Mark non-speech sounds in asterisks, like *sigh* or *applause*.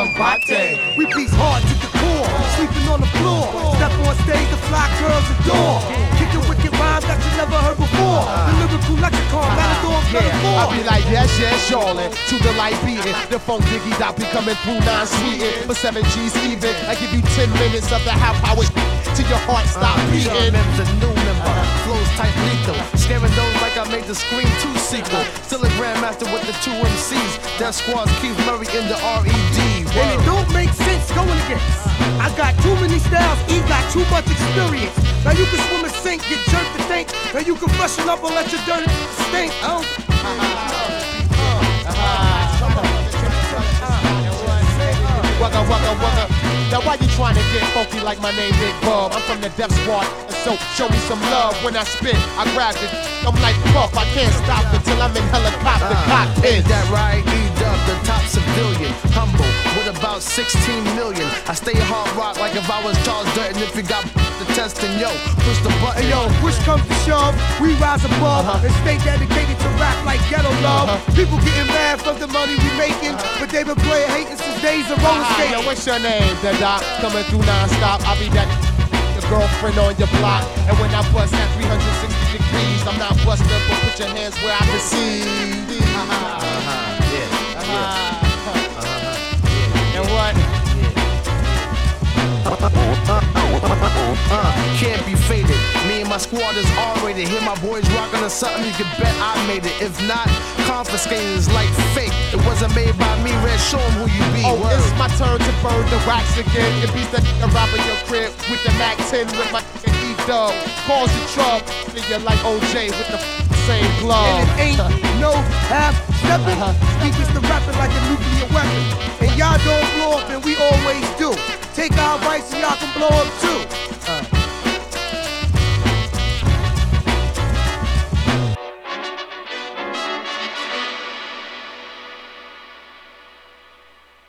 Combate. We beat hard to the core, sleeping on the floor. Step on stage, the fly girls adore. Kicking wicked rhymes that you never heard before. The lyrical lexicon, matador, yeah. I be like, yes, yes, y'allin', to the light beating. The funk diggy dot be coming through non sweetin'. For seven G's even, I give you ten minutes of the high power till your heart stop uh, beating. Mem's a new member, uh, flows tight lethal. Scaring those like I made the Scream 2 sequel. Still a grandmaster with the two MCs. Def Squad's Keith Murray in the R.E.D. And it don't make sense going against. I got too many styles, E got too much experience. Now you can swim and sink, get jerked to think. Now you can freshen up and let your dirt stink. Oh. I don't Wugga, wugga, wugga. Now why you trying to get funky like my name Big Bub? I'm from the Def Squad, and so show me some love when I spit. I grab it, I'm like Puff, I can't stop until I'm in helicopter uh, cockpit. Ain't that right? E-Dub, the top civilian. Humble, with about 16 million. I stay hard rock like if I was Charles Dutton. If you got *laughs* the test, then yo, push the button. Hey yo, push comes to shove, we rise above and stay dedicated to rap like ghetto love. People getting mad from the money we making, but they been playing hating since days of roller Ah, skating. yo, what's your name, the doc? Coming through non-stop. I'll be that *laughs* your girlfriend on your block. And when I bust at 360 degrees, I'm not busted, but put your hands where I can see. Uh, can't be faded. Me and my squad is R-rated. Hear my boys rockin' or something, you can bet I made it. If not, confiscated is like fake. It wasn't made by me, Red. Show 'em who you be. Oh, Word. it's my turn to burn the wax again. It beats that nigga robbing your crib with the Mac 10 with my E-Dub. Cause the trouble. Nigga like OJ with the same glove. And it ain't no half stepping. We just the rapping like a nuclear weapon. And y'all don't blow up, and we always do. Take our advice and y'all can blow up too.